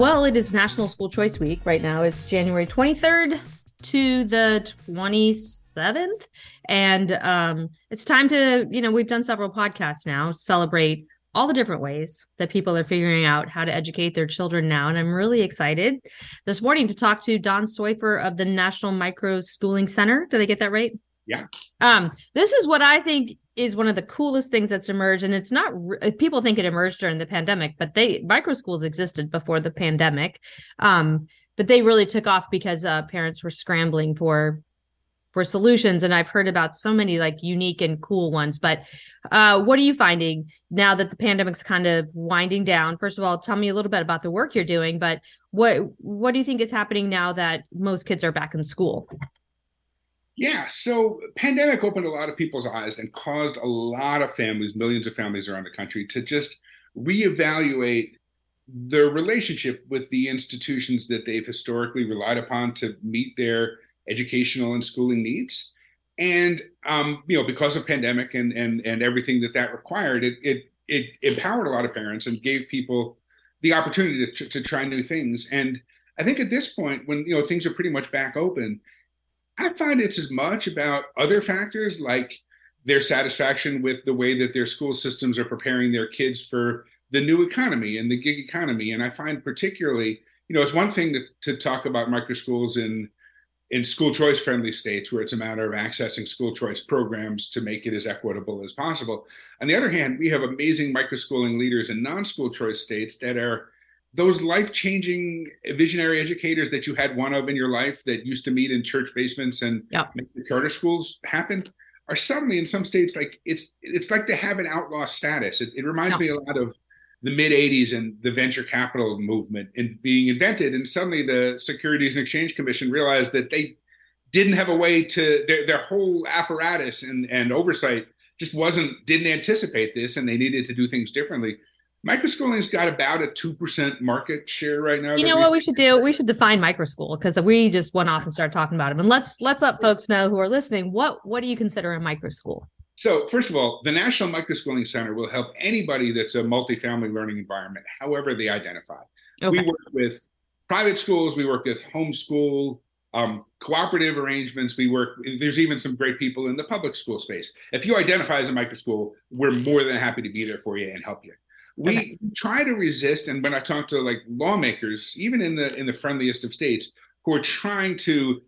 Well, it is National School Choice Week right now. It's January 23rd to the 27th. And um, it's time to, you know, we've done several podcasts now, celebrate all the different ways that people are figuring out how to educate their children now. And I'm really excited this morning to talk to Don Soifer of the National Micro Schooling Center. Did I get that right? Yeah. Um, this is what I think is one of the coolest things that's emerged and it's not uh, people think it emerged during the pandemic but they micro schools existed before the pandemic. Um, but they really took off because uh, parents were scrambling for for solutions and i've heard about so many like unique and cool ones. But uh, what are you finding now that the pandemic's kind of winding down? First of all tell me a little bit about the work you're doing but what what do you think is happening now that most kids are back in school yeah, so pandemic opened a lot of people's eyes and caused a lot of families, millions of families around the country, to just reevaluate their relationship with the institutions that they've historically relied upon to meet their educational and schooling needs. And um, you know, because of pandemic and and and everything that that required, it it it empowered a lot of parents and gave people the opportunity to to try new things. And I think at this point, when you know things are pretty much back open, I find it's as much about other factors like their satisfaction with the way that their school systems are preparing their kids for the new economy and the gig economy. And I find particularly, you know, it's one thing to, to talk about micro schools in in school choice friendly states where it's a matter of accessing school choice programs to make it as equitable as possible. On the other hand, we have amazing micro schooling leaders in non school choice states that are those life changing visionary educators that you had one of in your life that used to meet in church basements and yep. make the charter schools happen are suddenly in some states like it's it's like they have an outlaw status. It, it reminds yep. me a lot of the mid 80s and the venture capital movement and being invented and suddenly the securities and exchange commission realized that they didn't have a way to their, their whole apparatus and, and oversight just wasn't didn't anticipate this and they needed to do things differently Microschooling's got about a 2% market share right now. You know what we should do? We should define microschool because we just went off and started talking about them. And let's let's let folks know who are listening. What what do you consider a microschool? So first of all, the National Microschooling Center will help anybody that's a multifamily learning environment, however they identify. Okay. We work with private schools, we work with homeschool, um, cooperative arrangements. We work. There's even some great people in the public school space. If you identify as a microschool, we're more than happy to be there for you and help you we okay. try to resist and when i talk to like lawmakers even in the in the friendliest of states who are trying to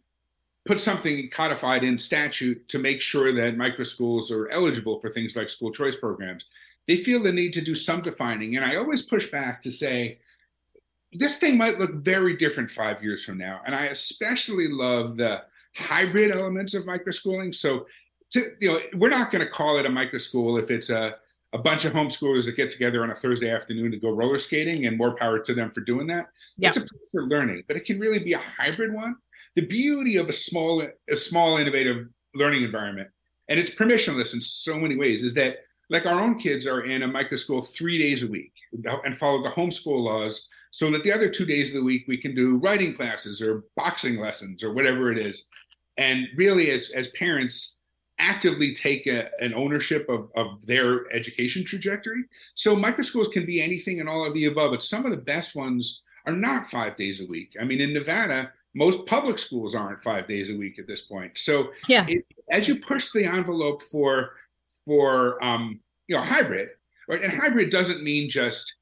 put something codified in statute to make sure that micro schools are eligible for things like school choice programs they feel the need to do some defining. And i always push back to say this thing might look very different five years from now. And i especially love the hybrid elements of micro schooling so to, you know we're not going to call it a micro school if it's a a bunch of homeschoolers that get together on a Thursday afternoon to go roller skating, and more power to them for doing that. Yeah. It's a place for learning, but it can really be a hybrid one. The beauty of a small, a small, innovative learning environment, and it's permissionless in so many ways, is that like our own kids are in a micro school three days a week and follow the homeschool laws, so that the other two days of the week we can do writing classes or boxing lessons or whatever it is. And really, as as parents, actively take a, an ownership of, of their education trajectory. So microschools can be anything and all of the above, but some of the best ones are not five days a week. I mean, in Nevada, most public schools aren't five days a week at this point. So yeah, it, as you push the envelope for for um, you know hybrid, right? And hybrid doesn't mean just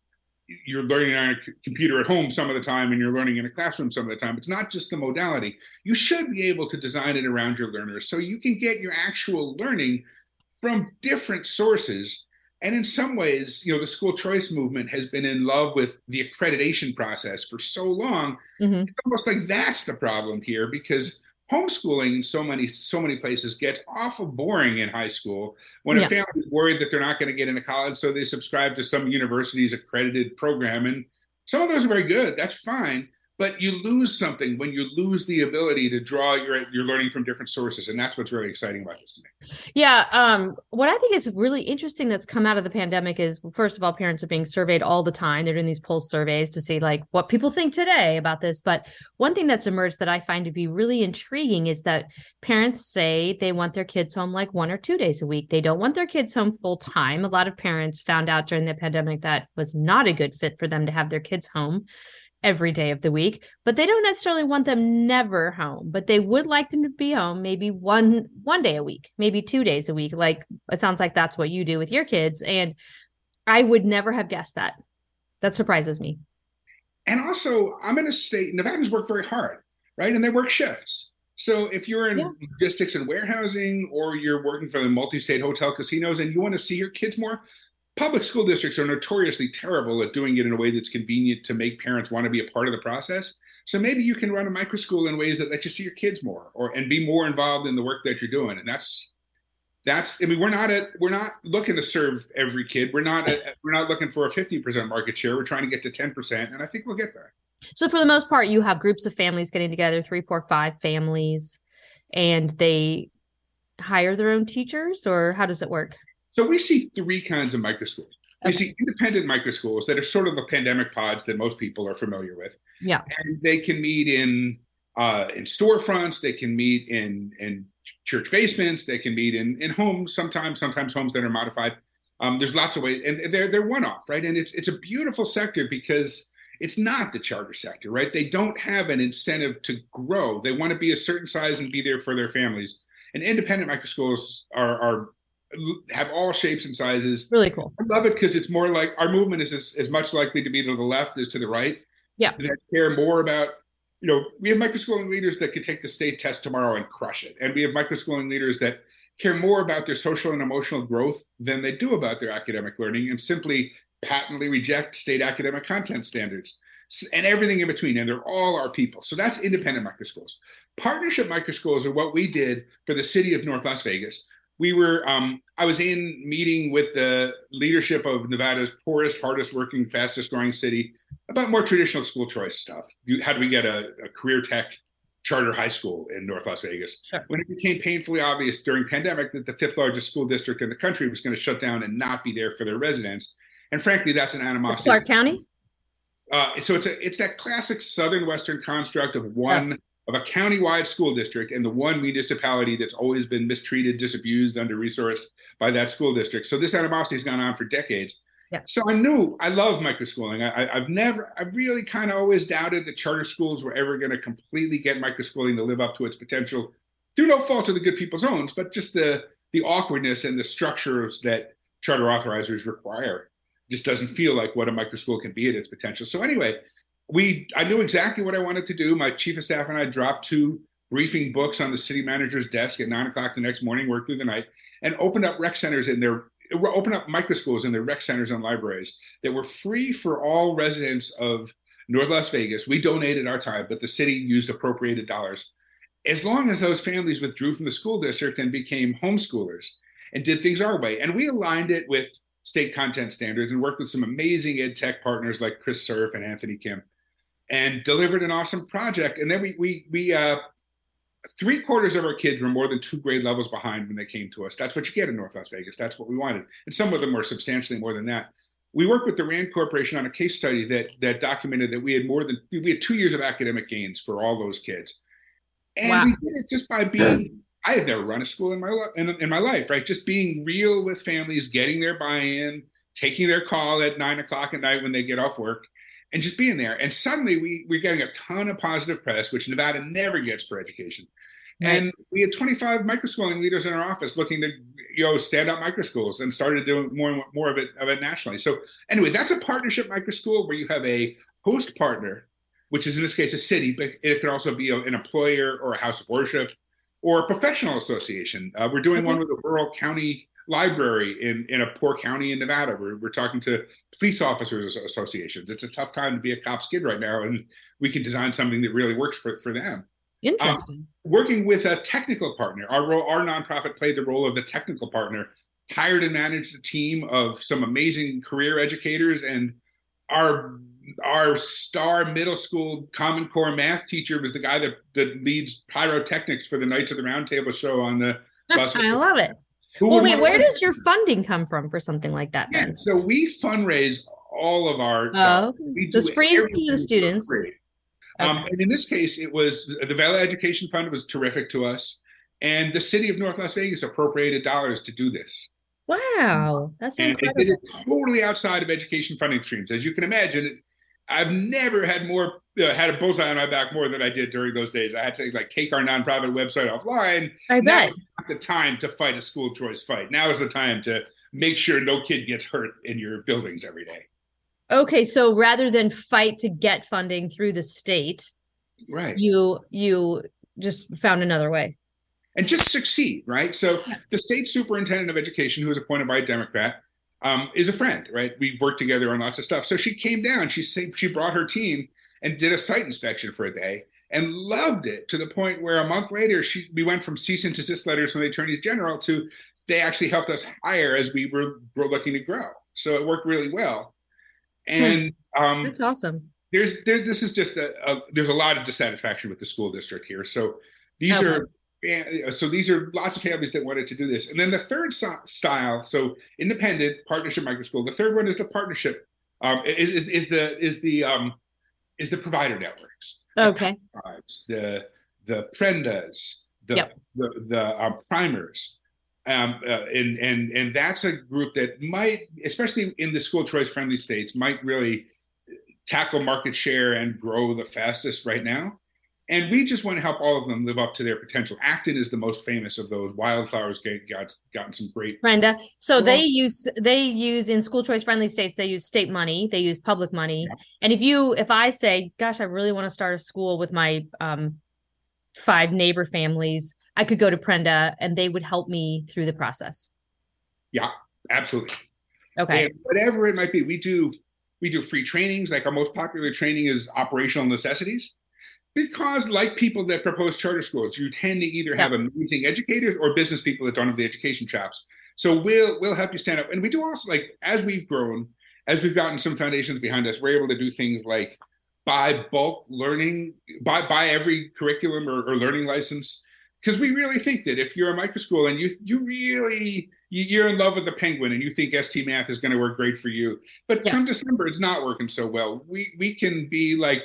you're learning on a computer at home some of the time and you're learning in a classroom some of the time. It's not just the modality. You should be able to design it around your learners so you can get your actual learning from different sources. And in some ways, you know, the school choice movement has been in love with the accreditation process for so long. Mm-hmm. It's almost like that's the problem here because homeschooling in so many so many places gets awful boring in high school when a family is worried that they're not going to get into college so they subscribe to some university's accredited program and some of those are very good that's fine but you lose something when you lose the ability to draw your your learning from different sources and that's what's really exciting about this to me. Yeah um, what i think is really interesting that's come out of the pandemic is first of all parents are being surveyed all the time. They're doing these pulse surveys to see like what people think today about this. But one thing that's emerged that i find to be really intriguing is that parents say they want their kids home like one or two days a week. They don't want their kids home full time. A lot of parents found out during the pandemic that was not a good fit for them to have their kids home every day of the week, but they don't necessarily want them never home, but they would like them to be home maybe one one day a week, maybe two days a week. Like it sounds like that's what you do with your kids and I would never have guessed that. That surprises me. And also, I'm in a state Nevadans work very hard, right? And they work shifts. So if you're in yeah. logistics and warehousing or you're working for the multi-state hotel casinos and you want to see your kids more, public school districts are notoriously terrible at doing it in a way that's convenient to make parents want to be a part of the process. So maybe you can run a micro school in ways that let you see your kids more or and be more involved in the work that you're doing. And that's that's I mean, we're not at we're not looking to serve every kid. We're not at, we're not looking for a 50% market share. We're trying to get to 10%, and I think we'll get there. So for the most part, you have groups of families getting together, three, four, five families, and they hire their own teachers, or how does it work? So we see three kinds of micro schools. Okay. We see independent micro schools that are sort of the pandemic pods that most people are familiar with. Yeah. And they can meet in uh, in storefronts, they can meet in in church basements, they can meet in in homes sometimes, sometimes homes that are modified. Um, there's lots of ways, and they're they're one off, right? And it's it's a beautiful sector because it's not the charter sector, right? They don't have an incentive to grow. They want to be a certain size and be there for their families. And independent micro schools are, are have all shapes and sizes. Really cool. I love it because it's more like our movement is as, as, much likely to be to the left as to the right. Yeah. That care more about, you know, we have microschooling leaders that could take the state test tomorrow and crush it. And we have microschooling leaders that care more about their social and emotional growth than they do about their academic learning and simply patently reject state academic content standards and everything in between. And they're all our people. So that's independent microschools. Partnership microschools are what we did for the city of North Las Vegas we were um, i was in meeting with the leadership of nevada's poorest hardest working fastest growing city about more traditional school choice stuff. How do we get a, a career tech charter high school in north las vegas? Sure. when it became painfully obvious during pandemic that the fifth largest school district in the country was going to shut down and not be there for their residents. And frankly that's an animosity. Clark county? Uh, so it's a it's that classic southern western construct of one of a county-wide school district and the one municipality that's always been mistreated, disabused, under-resourced by that school district. So this animosity has gone on for decades. Yeah. So I knew I love microschooling. I, have never, I really kind of always doubted that charter schools were ever going to completely get microschooling to live up to its potential, through no fault of the good people's own, but just the the awkwardness and the structures that charter authorizers require just doesn't feel like what a microschool can be at its potential. So anyway, we I knew exactly what I wanted to do. My chief of staff and I dropped two briefing books on the city manager's desk at nine o'clock the next morning, worked through the night, and opened up rec centers in their opened up micro schools in their rec centers and libraries that were free for all residents of North Las Vegas. We donated our time, but the city used appropriated dollars. As long as those families withdrew from the school district and became homeschoolers and did things our way. And we aligned it with state content standards and worked with some amazing ed tech partners like Chris Surf and Anthony Kim and delivered an awesome project. And then we we we uh, three quarters of our kids were more than two grade levels behind when they came to us. That's what you get in North Las Vegas. That's what we wanted, and some of them were substantially more than that. We worked with the Rand Corporation on a case study that that documented that we had more than we had two years of academic gains for all those kids, and wow. we did it just by being. I had never run a school in my in, in my life, right? Just being real with families, getting their buy-in, taking their call at nine o'clock at night when they get off work, and just being there. And suddenly we we're getting a ton of positive press, which Nevada never gets for education. And we had 25 microschooling leaders in our office looking to, you know, stand up microschools and started doing more and more of it of it nationally. So anyway, that's a partnership microschool where you have a host partner, which is in this case a city, but it could also be a, an employer or a house of worship or a professional association. Uh, we're doing one with a rural county library in, in a poor county in Nevada. We're, we're talking to police officers associations. It's a tough time to be a cop's kid right now, and we can design something that really works for, for them. Interesting. Um, working with a technical partner, our role, our nonprofit played the role of the technical partner, hired and managed a team of some amazing career educators, and our our star middle school Common Core math teacher was the guy that, that leads pyrotechnics for the Knights of the Round Table show on the bus. I love it. Well, wait, where does your funding come from for something like that? Yeah, so we fundraise all of our. Oh, so it's free to the students. Okay. Um, and in this case, it was the Valley Education Fund was terrific to us, and the city of North Las Vegas appropriated dollars to do this. Wow, that's and incredible. it did it totally outside of education funding streams, as you can imagine. I've never had more uh, had a bullseye on my back more than I did during those days. I had to like take our nonprofit website offline. I bet. Now the time to fight a school choice fight. Now is the time to make sure no kid gets hurt in your buildings every day. Okay, so rather than fight to get funding through the state, right? You you just found another way. And just succeed, right? So the state superintendent of education, who was appointed by a Democrat, um, is a friend, right? We've worked together on lots of stuff. So she came down. She she brought her team and did a site inspection for a day and loved it to the point where a month later she we went from cease and desist letters from the attorneys general to they actually helped us hire as we were, were looking to grow. So it worked really well. And um, that's awesome. There's there, this is just a, a, there's a lot of dissatisfaction with the school district here. So these okay. are so these are lots of families that wanted to do this. And then the third so, style, so independent partnership microschool. The third one is the partnership. Um, is, is, is the is the um, is the provider networks. Okay. The the prendas, the yep. the, the um, primers, um, uh, and and and that's a group that might, especially in the school choice friendly states, might really tackle market share and grow the fastest right now. And we just want to help all of them live up to their potential. Acton is the most famous of those. Wildflowers get, got gotten some great. Prenda, so well, they use they use in school choice friendly states. They use state money. They use public money. Yeah. And if you if I say, "Gosh, I really want to start a school with my um, five neighbor families," I could go to Prenda and they would help me through the process. Yeah, absolutely. Okay. And whatever it might be, we do we do free trainings. Like our most popular training is operational necessities. Because, like people that propose charter schools, you tend to either have amazing educators or business people that don't have the education chops. So we'll we'll help you stand up. And we do also like as we've grown, as we've gotten some foundations behind us, we're able to do things like buy bulk learning, buy buy every curriculum or, or learning license because we really think that if you're a micro school and you you really you're in love with the penguin and you think ST math is going to work great for you, but yeah. come December it's not working so well. We we can be like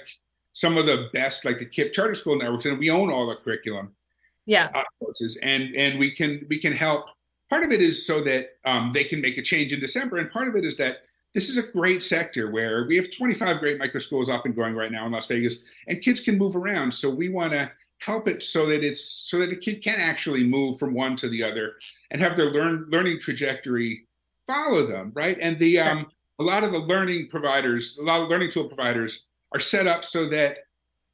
some of the best, like the KIPP Charter School networks, and we own all the curriculum. Yeah, uh, courses, and and we can we can help. Part of it is so that um, they can make a change in December, and part of it is that this is a great sector where we have 25 great micro schools up and going right now in Las Vegas, and kids can move around. So we want to help it so that it's so that a kid can actually move from one to the other and have their learn learning trajectory follow them right and the um a lot of the learning providers a lot of learning tool providers are set up so that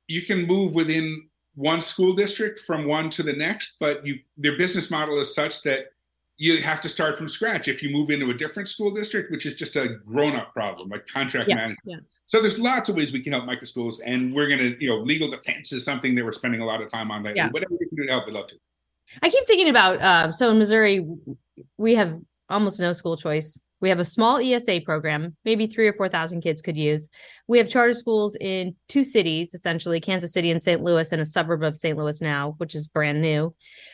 you can move within one school district from one to the next but you their business model is such that you have to start from scratch if you move into a different school district, which is just a grown-up problem, like contract yeah, management. Yeah. So there's lots of ways we can help micro schools, and we're gonna, you know, legal defense is something that we're spending a lot of time on lately. Yeah. Whatever we can do to help, we'd love to. I keep thinking about uh, so in Missouri, we have almost no school choice. We have a small ESA program, maybe three or four thousand kids could use. We have charter schools in two cities, essentially Kansas City and St. Louis, and a suburb of St. Louis now, which is brand new.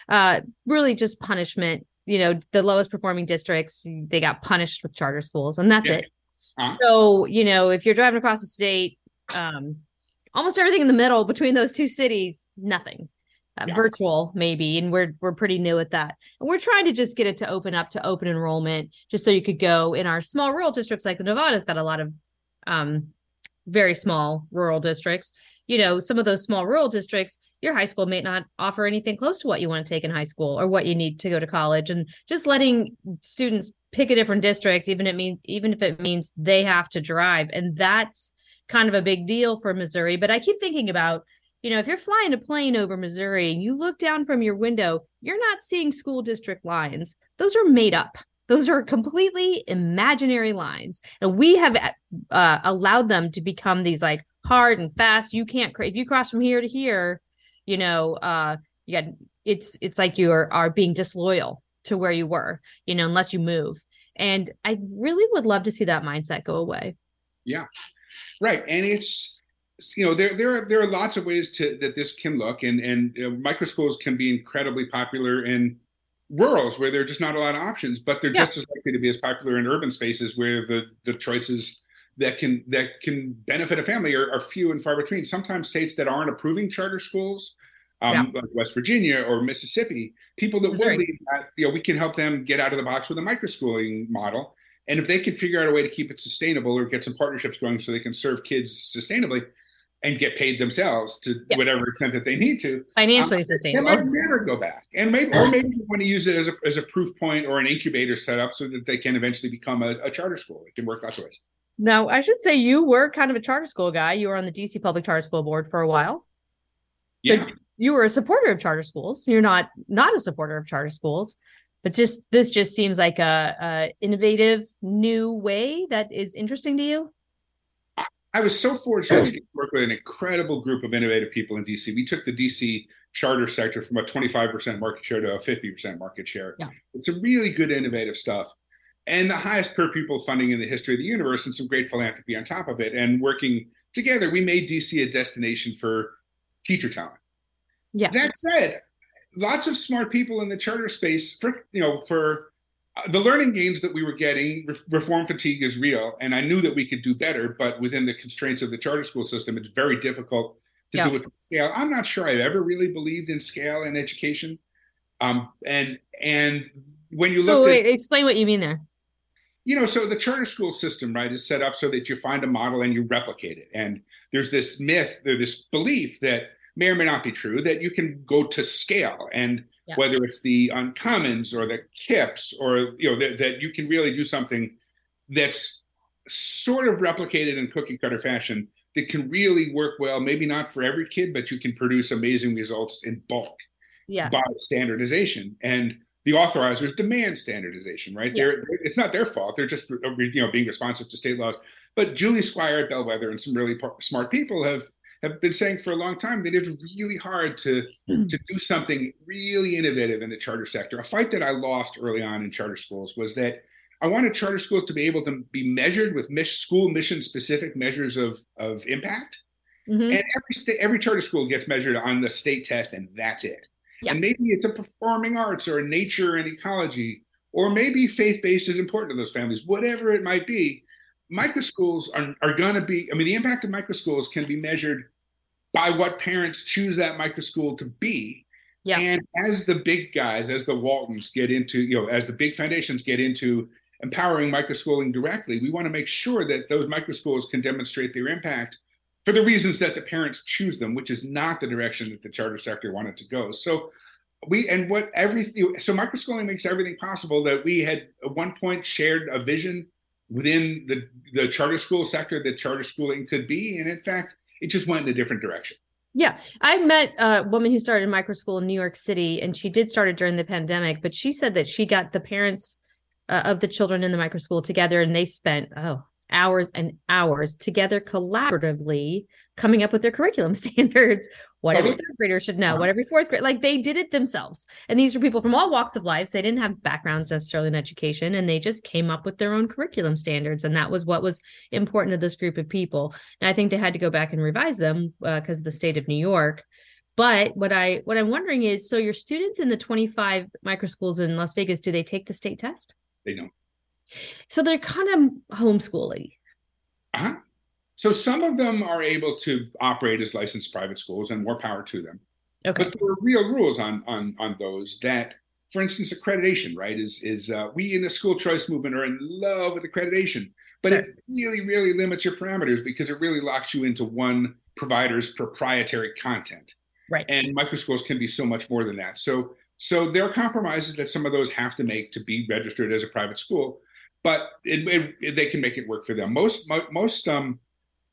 Uh, really, just punishment you know the lowest performing districts they got punished with charter schools and that's yeah. it uh-huh. so you know if you're driving across the state um almost everything in the middle between those two cities nothing uh, yeah. virtual maybe and we're we're pretty new at that and we're trying to just get it to open up to open enrollment just so you could go in our small rural districts like the nevada's got a lot of um very small rural districts you know, some of those small rural districts, your high school may not offer anything close to what you want to take in high school or what you need to go to college. And just letting students pick a different district, even it means even if it means they have to drive. And that's kind of a big deal for Missouri. But I keep thinking about, you know, if you're flying a plane over Missouri and you look down from your window, you're not seeing school district lines. Those are made up. Those are completely imaginary lines. And we have uh, allowed them to become these like hard and fast. You can't if you cross from here to here, you know, uh, you got it's it's like you are are being disloyal to where you were, you know, unless you move. And I really would love to see that mindset go away. Yeah, right. And it's you know there there are there are lots of ways to that this can look, and and uh, micro schools can be incredibly popular in rurals where there are just not a lot of options, but they're yeah. just as likely to be as popular in urban spaces where the the choices that can that can benefit a family are, are few and far between. Sometimes states that aren't approving charter schools, um, yeah. like West Virginia or Mississippi, people that will lead that, you know, we can help them get out of the box with a microschooling model. And if they can figure out a way to keep it sustainable or get some partnerships going so they can serve kids sustainably and get paid themselves to Yeah. whatever extent that they need to, Financially um, they sustainable. They might never go back. And maybe, or maybe you want to use it as a, as a proof point or an incubator setup so that they can eventually become a, a charter school. It can work lots of ways. Now, I should say you were kind of a charter school guy. You were on the DC Public Charter School Board for a while. Yeah. You were a supporter of charter schools. You're not not a supporter of charter schools, but just this just seems like a, a innovative new way that is interesting to you. I was so fortunate to work with an incredible group of innovative people in DC. We took the DC charter sector from a 25% market share to a 50% market share. Yeah. It's some really good innovative stuff. And the highest per pupil funding in the history of the universe and some great philanthropy on top of it. And working together, we made DC a destination for teacher talent. Yeah. That said, lots of smart people in the charter space for you know for the learning gains that we were getting. Re- reform fatigue is real, and I knew that we could do better, but within the constraints of the charter school system, it's very difficult to Yeah. do it to scale. I'm not sure I've ever really believed in scale in education, um, and and when you look Oh, at explain what you mean there. you know, so the charter school system, right, is set up so that you find a model and you replicate it. And there's this myth, there's this belief that may or may not be true that you can go to scale, and Yeah. whether it's the uncommons or the KIPPs, or you know that, that you can really do something that's sort of replicated in cookie cutter fashion that can really work well. Maybe not for every kid, but you can produce amazing results in bulk Yeah. by standardization and the authorizers demand standardization right Yeah. they're it's not their fault they're just you know being responsive to state laws but julie squire at bellwether and some really smart people have have been saying for a long time that it's really hard to Mm. to do something really innovative in the charter sector a fight that i lost early on in charter schools was that i wanted charter schools to be able to be measured with school mission specific measures of of impact Mhm. and every state, every charter school gets measured on the state test, and that's it. Yeah. And maybe it's a performing arts or a nature and ecology, or maybe faith based is important to those families. Whatever it might be, micro schools are, are going to be. I mean, the impact of micro schools can be measured by what parents choose that micro school to be. Yeah. And as the big guys, as the Waltons get into, you know, as the big foundations get into empowering microschooling directly, we want to make sure that those micro schools can demonstrate their impact for the reasons that the parents choose them, which is not the direction that the charter sector wanted to go. So we and what everything so microschooling makes everything possible that we had at one point shared a vision within the the charter school sector that charter schooling could be, and in fact, it just went in a different direction. Yeah, I met a woman who started a micro school in New York City, and she did start it during the pandemic. But she said that she got the parents uh, of the children in the micro school together, and they spent oh hours and hours together collaboratively coming up with their curriculum standards. What every third grader should know, Uh-huh. what every fourth grade, like they did it themselves. And these were people from all walks of life. They didn't have backgrounds necessarily in education, and they just came up with their own curriculum standards, and that was what was important to this group of people. And I think they had to go back and revise them because of the state of New York. But what I what I'm wondering is, so your students in the 25 micro schools in Las Vegas, do they take the state test? They don't. So they're kind of homeschooling. Uh-huh. So some of them are able to operate as licensed private schools, and more power to them. Okay. But there are real rules on on on those that, for instance, accreditation, right? Is is uh, we in the school choice movement are in love with accreditation, but it really really limits your parameters because it really locks you into one provider's proprietary content. Right. And micro schools can be so much more than that. So so there are compromises that some of those have to make to be registered as a private school, but it, it, they can make it work for them. Most mo- most um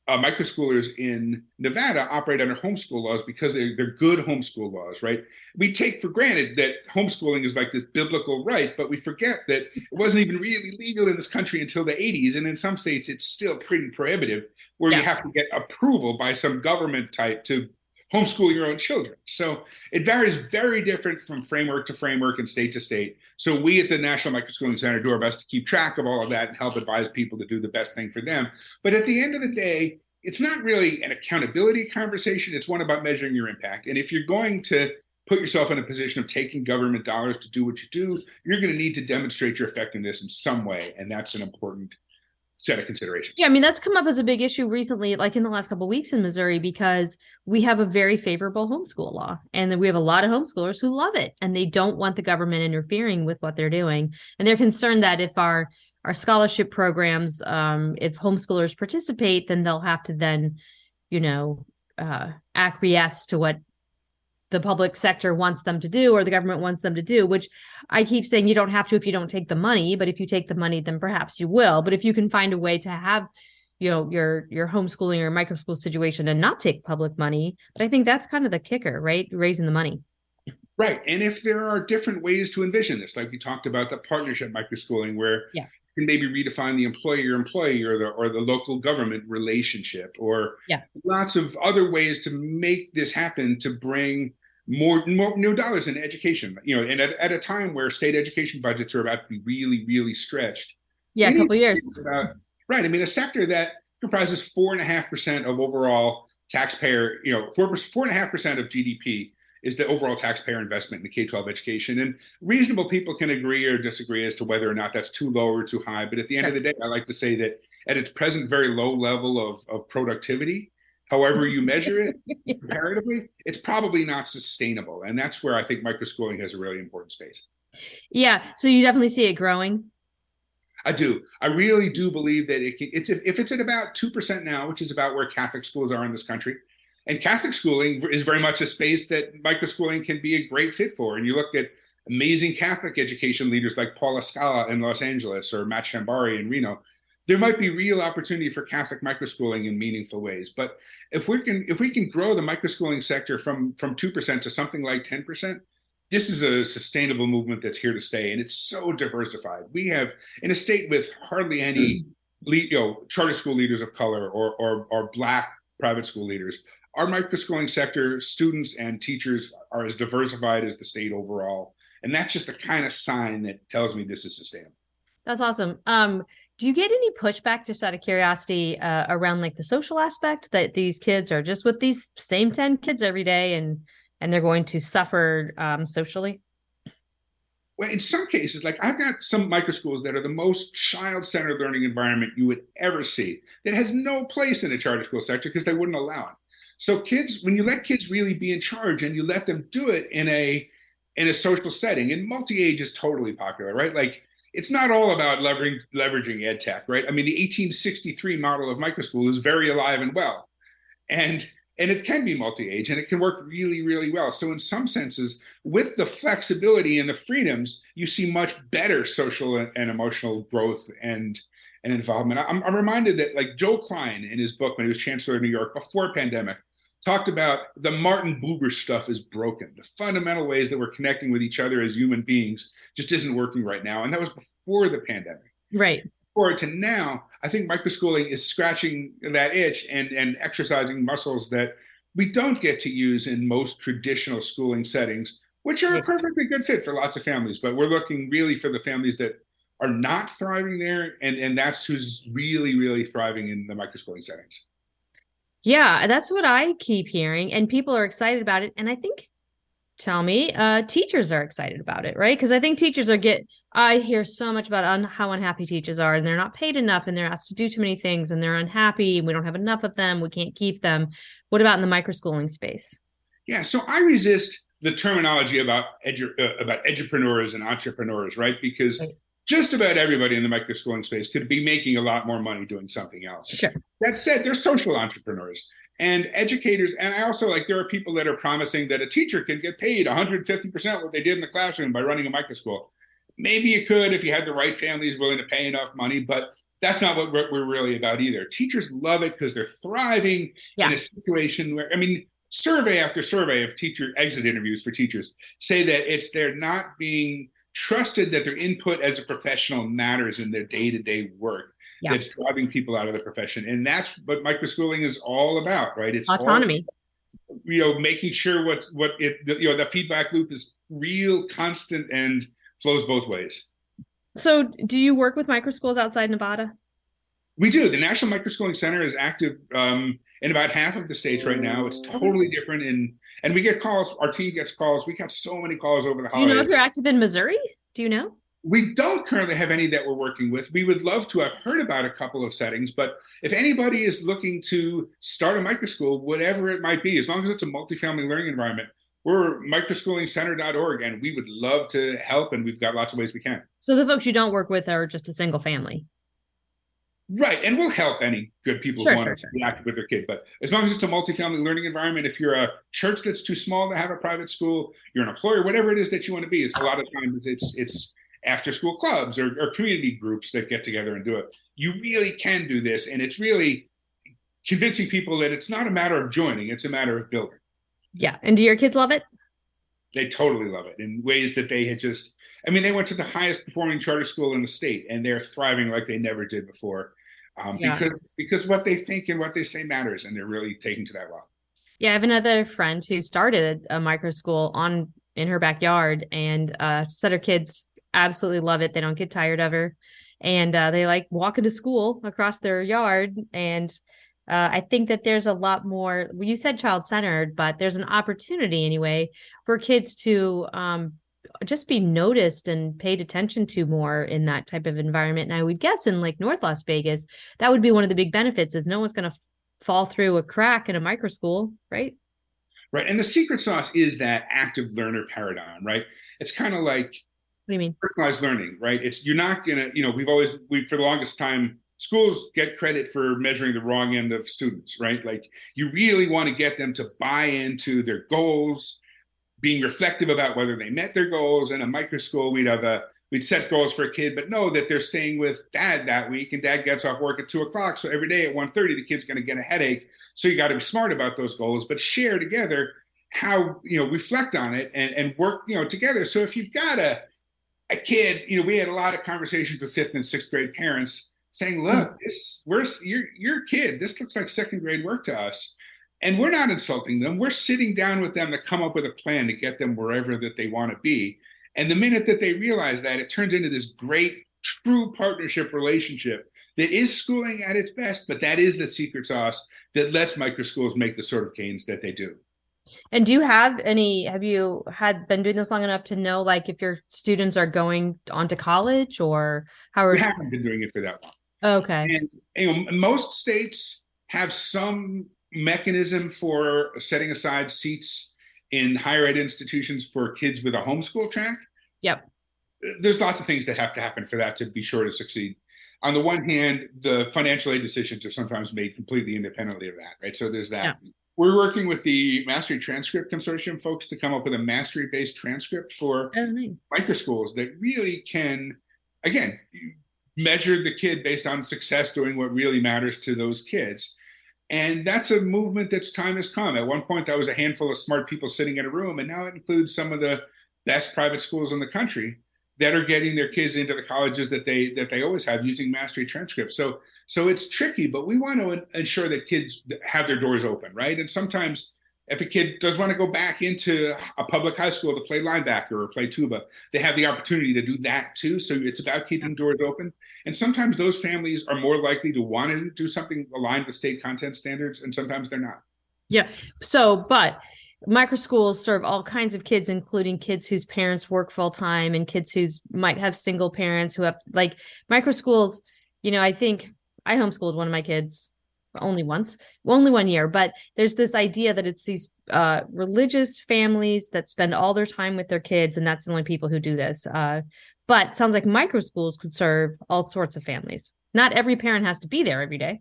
uh, micro schoolers in Nevada operate under homeschool laws because they're, they're good homeschool laws, right? We take for granted that homeschooling is like this biblical right, but we forget that it wasn't even really legal in this country until the 80s. And in some states, it's still pretty prohibitive, where Yeah. you have to get approval by some government type to homeschool your own children. So it varies very different from framework to framework and state to state. So we at the National Microschooling Center do our best to keep track of all of that and help advise people to do the best thing for them. But at the end of the day, it's not really an accountability conversation. It's one about measuring your impact. And if you're going to put yourself in a position of taking government dollars to do what you do, you're going to need to demonstrate your effectiveness in some way. And that's an important set of considerations. Yeah, I mean that's come up as a big issue recently, like in the last couple weeks in Missouri, because we have a very favorable homeschool law, and we have a lot of homeschoolers who love it, and they don't want the government interfering with what they're doing, and they're concerned that if our our scholarship programs. Um, if homeschoolers participate, then they'll have to then, you know, uh, acquiesce to what the public sector wants them to do or the government wants them to do which i keep saying you don't have to if you don't take the money but if you take the money then perhaps you will. But if you can find a way to have you know your your homeschooling or micro school situation and not take public money but i think that's kind of the kicker right? Raising the money. Right. And if there are different ways to envision this like we talked about the partnership microschooling where yeah. can maybe redefine the employer employee or the or the local government relationship or yeah. lots of other ways to make this happen to bring more more new dollars in education you know and at, at a time where state education budgets are about to be really really stretched yeah a couple years about, right i mean a sector that comprises four and a half percent of overall taxpayer you know four four and a half percent of gdp is the overall taxpayer investment in the K-12 education. And reasonable people can agree or disagree as to whether or not that's too low or too high. But at the end of the day, I like to say that at its present very low level of, of productivity, however you measure it comparatively, it's probably not sustainable. And that's where I think microschooling has a really important space. Yeah. So you definitely see it growing. I do. I really do believe that it can, it's if it's at about two percent now, which is about where Catholic schools are in this country, and Catholic schooling is very much a space that microschooling can be a great fit for. And you look at amazing Catholic education leaders like Paul Escala in Los Angeles or Matt Shambari in Reno. There might be real opportunity for Catholic microschooling in meaningful ways. But if we can if we can grow the microschooling sector from from two percent to something like ten percent, this is a sustainable movement that's here to stay, and it's so diversified. We have in a state with hardly any, you know, charter school leaders of color or or, or black private school leaders our microschooling sector, students and teachers are as diversified as the state overall. And that's just the kind of sign that tells me this is sustainable. That's awesome. Um, do you get any pushback just out of curiosity uh, around like the social aspect that these kids are just with these same 10 kids every day and and they're going to suffer um, socially? Well, in some cases, like I've got some microschools that are the most child-centered learning environment you would ever see. That has no place in a charter school sector because they wouldn't allow it. So kids, when you let kids really be in charge and you let them do it in a in a social setting, and multi-age is totally popular, right? Like it's not all about leveraging leveraging ed tech, right? I mean, the 1863 model of microschool is very alive and well. And and it can be multi-age and it can work really really well so in some senses with the flexibility and the freedoms you see much better social and, and emotional growth and and involvement I'm, I'm, reminded that like Joel Klein in his book when he was chancellor of new york before pandemic talked about the Martin Buber stuff is broken. The fundamental ways that we're connecting with each other as human beings just isn't working right now. And that was before the pandemic. Right. Forward to now, I think microschooling is scratching that itch and, and exercising muscles that we don't get to use in most traditional schooling settings, which are a perfectly good fit for lots of families. But we're looking really for the families that are not thriving there, and, and that's who's really, really thriving in the microschooling settings. Yeah, that's what I keep hearing, and people are excited about it. And I think, tell me, uh, teachers are excited about it, right? Because I think teachers are get. I hear so much about un- how unhappy teachers are, and they're not paid enough, and they're asked to do too many things, and they're unhappy. And we don't have enough of them. We can't keep them. What about in the microschooling space? Yeah, so I resist the terminology about edu- uh, about edupreneurs and entrepreneurs, right? Because right just about everybody in the microschooling space could be making a lot more money doing something else. Sure. That said, they're social entrepreneurs and educators. And I also like there are people that are promising that a teacher can get paid 150% what they did in the classroom by running a microschool. Maybe you could if you had the right families willing to pay enough money, but that's not what we're really about either. Teachers love it because they're thriving yeah. in a situation where, I mean, survey after survey of teacher exit interviews for teachers say that it's they're not being trusted that their input as a professional matters in their day-to-day work yeah. that's driving people out of the profession. And that's what microschooling is all about right? It's autonomy. all, you know making sure what what it you know the feedback loop is real constant and flows both ways. So do you work with microschools outside nevada? We do. The national microschooling center is active um, in about half of the states right now it's totally different And and we get calls. Our team gets calls. We got so many calls over the holidays. Do you know if you're active in Missouri? Do you know? We don't currently have any that we're working with. We would love to have heard about a couple of settings, but if anybody is looking to start a microschool, whatever it might be, as long as it's a multifamily learning environment, we're microschoolingcenter.org and we would love to help and we've got lots of ways we can. So the folks you don't work with are just a single family. Right. And we'll help any good people sure, who want sure, to sure. be active with their kid. But as long as it's a multifamily learning environment, if you're a church that's too small to have a private school, you're an employer, whatever it is that you want to be, it's a lot of times it's it's after school clubs or, or community groups that get together and do it. You really can do this. And it's really convincing people that it's not a matter of joining, it's a matter of building. Yeah. And do your kids love it? They totally love it in ways that they had just I mean, they went to the highest performing charter school in the state, and they're thriving like they never did before, um, yeah. because because what they think and what they say matters, and they're really taking to that well. Yeah, I have another friend who started a micro school on in her backyard, and uh, said her kids absolutely love it. They don't get tired of her, and uh, they like walking to school across their yard. And uh, I think that there's a lot more. You said child centered, but there's an opportunity anyway for kids to um, just be noticed and paid attention to more in that type of environment. And I would guess in like North Las Vegas, that would be one of the big benefits is no one's going to fall through a crack in a micro school, right? Right. And the secret sauce is that active learner paradigm, right? It's kind of like what do you mean? Personalized learning, right? It's you're not gonna, you know, we've always we for the longest time schools get credit for measuring the wrong end of students, right? Like you really want to get them to buy into their goals, being reflective about whether they met their goals. In a micro school, we'd have a we'd set goals for a kid, but know that they're staying with dad that week, and dad gets off work at two o'clock. So every day at 1.30, the kid's going to get a headache. So you got to be smart about those goals, but share together how you know reflect on it and and work you know together. So if you've got a a kid, you know, we had a lot of conversations with fifth and sixth grade parents saying, "Look, hmm. this we're your your kid. This looks like second grade work to us." And we're not insulting them. We're sitting down with them to come up with a plan to get them wherever that they want to be. And the minute that they realize that, it turns into this great, true partnership relationship that is schooling at its best, but that is the secret sauce that lets micro schools make the sort of gains that they do. And do you have any? Have you had been doing this long enough to know, like, if your students are going on to college or how? Are we haven't been doing it for that long. Okay. And you know, most states have some mechanism for setting aside seats in higher ed institutions for kids with a homeschool track. Yep. There's lots of things that have to happen for that to be sure to succeed. On the one hand, the financial aid decisions are sometimes made completely independently of that, right? So there's that. Yeah. We're working with the Mastery Transcript Consortium folks to come up with a mastery based transcript for oh, nice. micro schools that really can, again, measure the kid based on success doing what really matters to those kids and that's a movement that's time has come. At one point, that was a handful of smart people sitting in a room, and now it includes some of the best private schools in the country that are getting their kids into the colleges that they that they always have using mastery transcripts. So so it's tricky, but we want to ensure that kids have their doors open, right? And sometimes if a kid does want to go back into a public high school to play linebacker or play tuba, they have the opportunity to do that too. So it's about keeping doors open. And sometimes those families are more likely to want to do something aligned with state content standards, and sometimes they're not. Yeah. So, but micro schools serve all kinds of kids, including kids whose parents work full time and kids who might have single parents who have like micro schools. You know, I think I homeschooled one of my kids only once, only one year, but there's this idea that it's these uh, religious families that spend all their time with their kids, and that's the only people who do this. Uh, but sounds like micro schools could serve all sorts of families. Not every parent has to be there every day.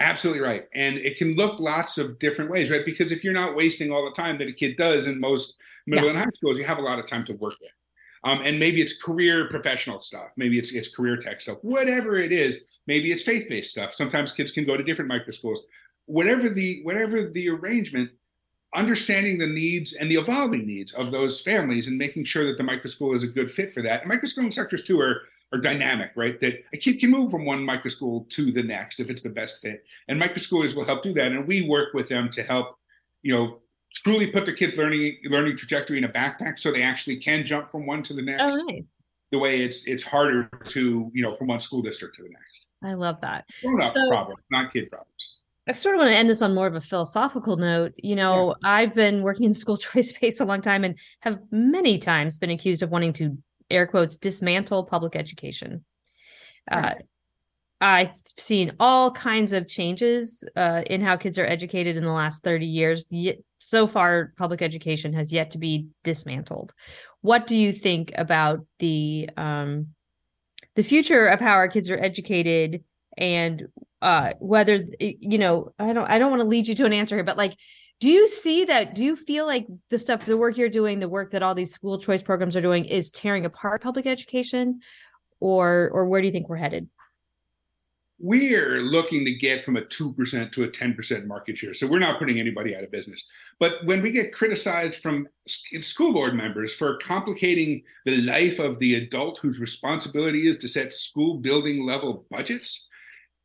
Absolutely right. And it can look lots of different ways, right? Because if you're not wasting all the time that a kid does in most middle yeah. and high schools, you have a lot of time to work with. Um, and maybe it's career professional stuff. Maybe it's it's career tech stuff. Whatever it is, maybe it's faith based stuff. Sometimes kids can go to different micro schools. Whatever the whatever the arrangement, understanding the needs and the evolving needs of those families and making sure that the micro school is a good fit for that. And micro schooling sectors too are are dynamic, right? That a kid can move from one micro school to the next if it's the best fit. And micro schoolers will help do that. And we work with them to help, you know, truly put their kids' learning learning trajectory in a backpack so they actually can jump from one to the next. Oh, nice. The way it's it's harder to you know from one school district to the next. I love that. Grown up so, problems, not kid problems. I sort of want to end this on more of a philosophical note. You know, yeah. I've been working in the school choice space a long time and have many times been accused of wanting to air quotes dismantle public education. Uh, I've seen all kinds of changes uh, in how kids are educated in the last 30 years. Yet, so far, public education has yet to be dismantled. What do you think about the um, the future of how our kids are educated and uh, whether you know I don't I don't want to lead you to an answer here, but like do you see that do you feel like the stuff the work you're doing the work that all these school choice programs are doing is tearing apart public education or or where do you think we're headed we're looking to get from a 2% to a 10% market share. So we're not putting anybody out of business. But when we get criticized from school board members for complicating the life of the adult whose responsibility is to set school building level budgets,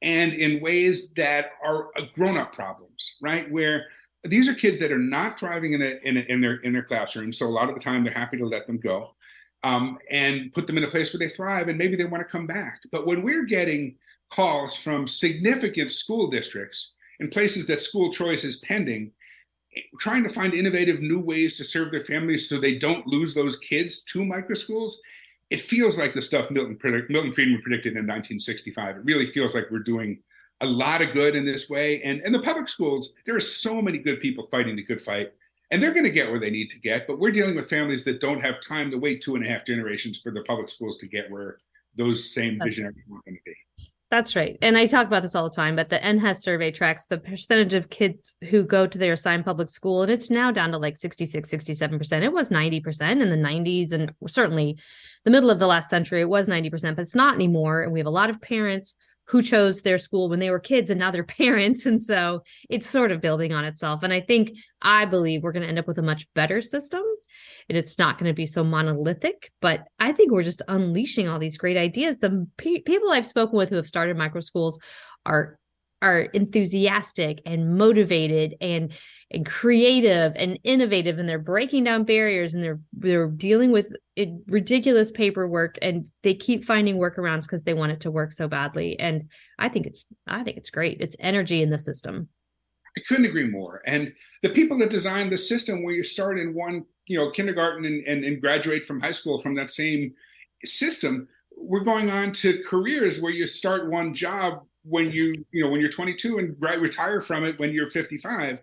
and in ways that are grown up problems, right? Where these are kids that are not thriving in, a, in, a, in, their in their classroom. So a lot of the time they're happy to let them go um, and put them in a place where they thrive and maybe they want to come back. But when we're getting calls from significant school districts in places that school choice is pending, trying to find innovative new ways to serve their families so they don't lose those kids to microschools. It feels like the stuff Milton, Milton Friedman predicted in 1965. It really feels like we're doing a lot of good in this way. And in the public schools, there are so many good people fighting the good fight, and they're going to get where they need to get. But we're dealing with families that don't have time to wait two and a half generations for the public schools to get where those same visionaries want them to be. That's right. And I talk about this all the time, but the NHES survey tracks the percentage of kids who go to their assigned public school, and it's now down to like 66, 67%. It was 90% in the 90s, and certainly the middle of the last century, it was 90%, but it's not anymore. And we have a lot of parents who chose their school when they were kids and now they're parents. And so it's sort of building on itself. And I think, I believe we're going to end up with a much better system. And it's not going to be so monolithic, but I think we're just unleashing all these great ideas. The pe- people I've spoken with who have started micro schools are are enthusiastic and motivated and and creative and innovative and they're breaking down barriers and they're they're dealing with it, ridiculous paperwork and they keep finding workarounds because they want it to work so badly. And i think it's i think it's great. It's energy in the system. I couldn't agree more. And the people that designed the system where you start in one you know kindergarten and, and, and graduate from high school from that same system we're going on to careers where you start one job when you you know when you're 22 and right retire from it when you're 55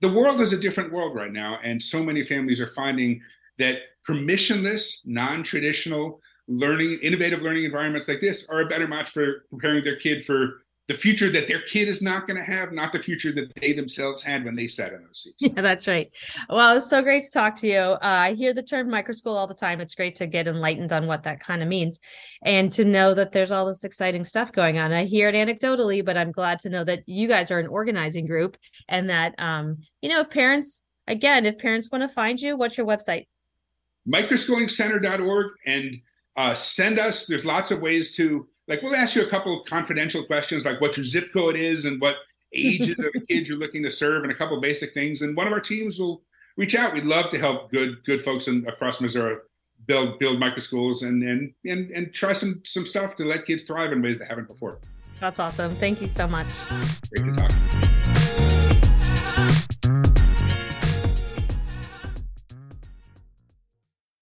the world is a different world right now and so many families are finding that permissionless non-traditional learning innovative learning environments like this are a better match for preparing their kid for the future that their kid is not going to have, not the future that they themselves had when they sat in those seats. Yeah, that's right. Well, it's so great to talk to you. Uh, I hear the term microschool all the time. It's great to get enlightened on what that kind of means and to know that there's all this exciting stuff going on. I hear it anecdotally, but I'm glad to know that you guys are an organizing group and that, um, you know, if parents, again, if parents want to find you, what's your website? Microschoolingcenter.org and uh, send us, there's lots of ways to like we'll ask you a couple of confidential questions like what your zip code is and what ages of the kids you're looking to serve and a couple of basic things. And one of our teams will reach out. We'd love to help good good folks in, across missouri build build micro schools and, and and and try some some stuff to let kids thrive in ways they haven't before. That's awesome. Thank you so much. Great to talk